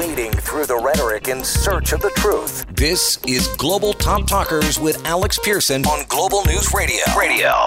wading through the rhetoric in search of the truth. This is Global Top Talkers with Alex Pearson on Global News Radio. Radio.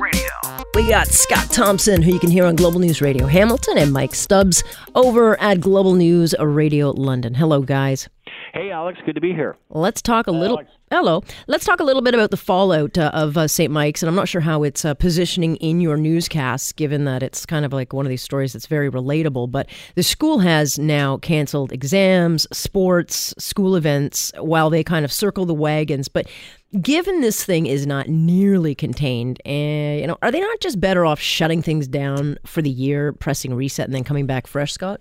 Radio. We got Scott Thompson, who you can hear on Global News Radio Hamilton, and Mike Stubbs over at Global News Radio London. Hello, guys. Hey, Alex, good to be here. Let's talk a little. Alex. Hello. Let's talk a little bit about the fallout uh, of uh, St. Mike's, and I'm not sure how it's uh, positioning in your newscasts, given that it's kind of like one of these stories that's very relatable. But the school has now canceled exams, sports, school events, while they kind of circle the wagons. But given this thing is not nearly contained, and you know, are they not just better off shutting things down for the year, pressing reset, and then coming back fresh, Scott?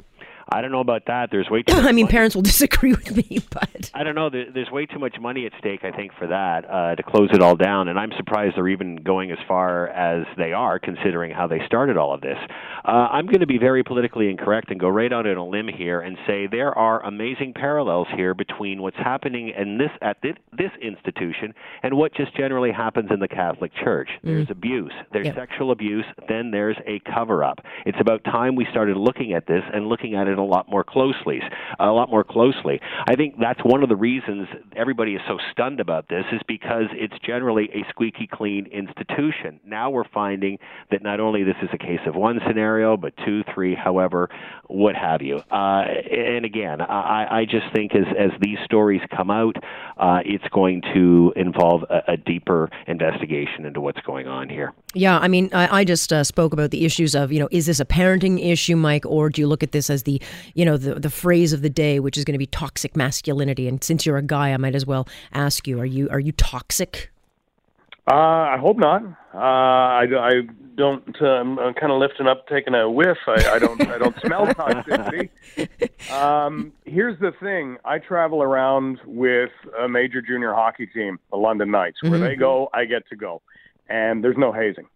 I don't know about that. There's way too. I mean, money. parents will disagree with me, but I don't know. There's way too much money at stake. I think for that uh, to close it all down, and I'm surprised they're even going as far as they are, considering how they started all of this. Uh, I'm going to be very politically incorrect and go right out on a limb here and say there are amazing parallels here between what's happening in this at this institution and what just generally happens in the Catholic Church. Mm. There's abuse, there's yep. sexual abuse, then there's a cover up. It's about time we started looking at this and looking at it a lot more closely. A lot more closely. I think that's one of the reasons everybody is so stunned about this is because it's generally a squeaky clean institution. Now we're finding that not only this is a case of one scenario, but two, three, however, what have you. Uh, and again, I, I just think as as these stories come out, uh, it's going to involve a, a, deeper investigation into what's going on here. Yeah, I mean, I, I just uh, spoke about the issues of you know, is this a parenting issue, Mike, or do you look at this as the you know, the, the phrase of the day, which is going to be toxic masculinity. And since you're a guy, I might as well ask you: Are you are you toxic? Uh, I hope not. Uh, I, I don't. Um, I'm kind of lifting up, taking a whiff. I, I don't. I don't smell toxicity. Um, here's the thing. I travel around with a major junior hockey team, the London Knights. Where mm-hmm. they go, I get to go, and there's no hazing.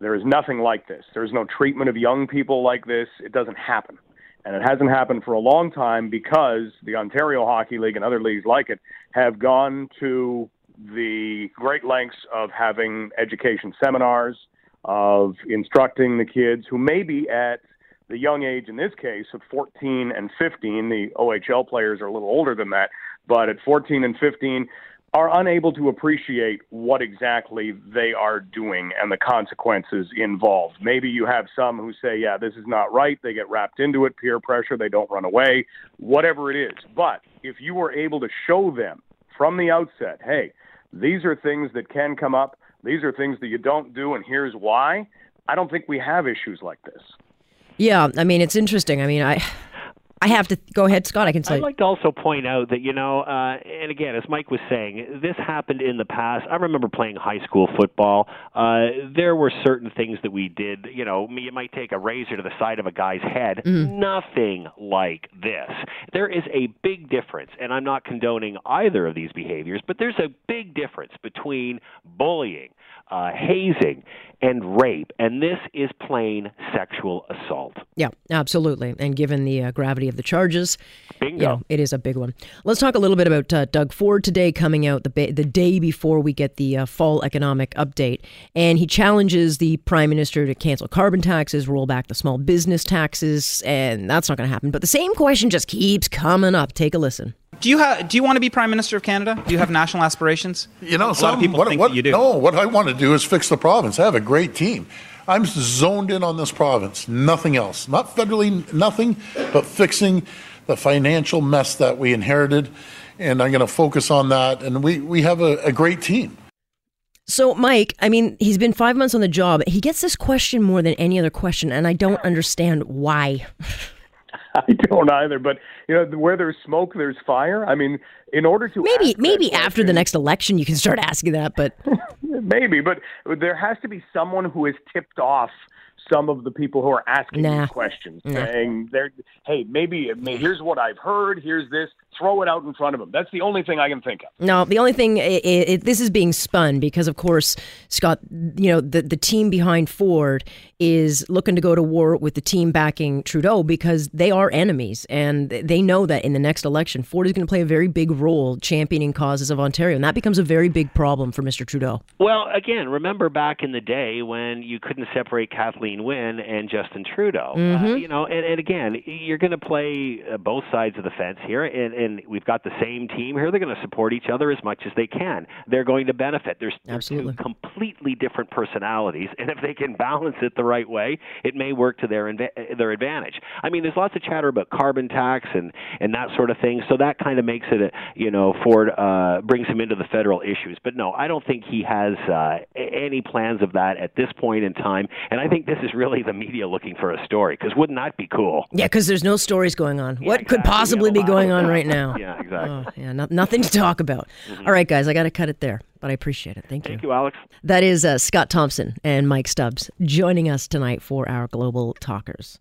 There is nothing like this. There's no treatment of young people like this. It doesn't happen. And it hasn't happened for a long time because the Ontario Hockey League and other leagues like it have gone to the great lengths of having education seminars, of instructing the kids who may be at the young age, in this case, of 14 and 15. The OHL players are a little older than that, but at 14 and 15, are unable to appreciate what exactly they are doing and the consequences involved. Maybe you have some who say, yeah, this is not right. They get wrapped into it, peer pressure, they don't run away, whatever it is. But if you were able to show them from the outset, hey, these are things that can come up, these are things that you don't do, and here's why, I don't think we have issues like this. Yeah, I mean, it's interesting. I mean, I. I have to go ahead, Scott. I can say. I'd like to also point out that you know, uh, and again, as Mike was saying, this happened in the past. I remember playing high school football. Uh, there were certain things that we did. You know, me you might take a razor to the side of a guy's head. Mm. Nothing like this. There is a big difference, and I'm not condoning either of these behaviors, but there's a big difference between bullying uh, hazing and rape, and this is plain sexual assault. Yeah, absolutely. And given the uh, gravity of the charges, Bingo. You know, it is a big one. Let's talk a little bit about uh, Doug Ford today, coming out the ba- the day before we get the uh, fall economic update, and he challenges the prime minister to cancel carbon taxes, roll back the small business taxes, and that's not going to happen. But the same question just keeps coming up. Take a listen. Do you have? Do you want to be prime minister of Canada? Do you have national aspirations? You know, a some, lot of people what, think what, you do. No, what I want to do is fix the province. I have a great team. I'm zoned in on this province. Nothing else. Not federally, nothing, but fixing the financial mess that we inherited. And I'm going to focus on that. And we, we have a, a great team. So, Mike, I mean, he's been five months on the job. He gets this question more than any other question, and I don't understand why. I don't either. But you know, where there's smoke, there's fire. I mean, in order to maybe maybe question, after the next election, you can start asking that. But maybe, but there has to be someone who has tipped off some of the people who are asking nah. these questions, nah. saying, "They're hey, maybe, maybe here's what I've heard. Here's this." throw it out in front of them." That's the only thing I can think of. No, the only thing it, it, this is being spun because, of course, Scott, you know, the the team behind Ford is looking to go to war with the team backing Trudeau because they are enemies, and they know that in the next election, Ford is going to play a very big role championing causes of Ontario, and that becomes a very big problem for Mr. Trudeau. Well, again, remember back in the day when you couldn't separate Kathleen Wynne and Justin Trudeau. Uh, mm-hmm. Uh, you know, and, and again, you're going to play uh, both sides of the fence here, and, and we've got the same team here. They're going to support each other as much as they can. They're going to benefit. There's, Absolutely. two completely different personalities, and if they can balance it the right way, it may work to their inv- their advantage. I mean, there's lots of chatter about carbon tax and and that sort of thing, so that kind of makes it, a, you know, Ford uh, brings him into the federal issues. But no, I don't think he has uh, any plans of that at this point in time. And I think this is really the media looking for a story because wouldn't that be cool? Yeah, because there's no stories going on. Yeah, what exactly. could possibly be going on right now? Yeah, exactly. Oh, yeah, no, nothing to talk about. Mm-hmm. All right, guys, I got to cut it there, but I appreciate it. Thank you. Thank you, Alex. That is uh, Scott Thompson and Mike Stubbs joining us tonight for our Global Talkers.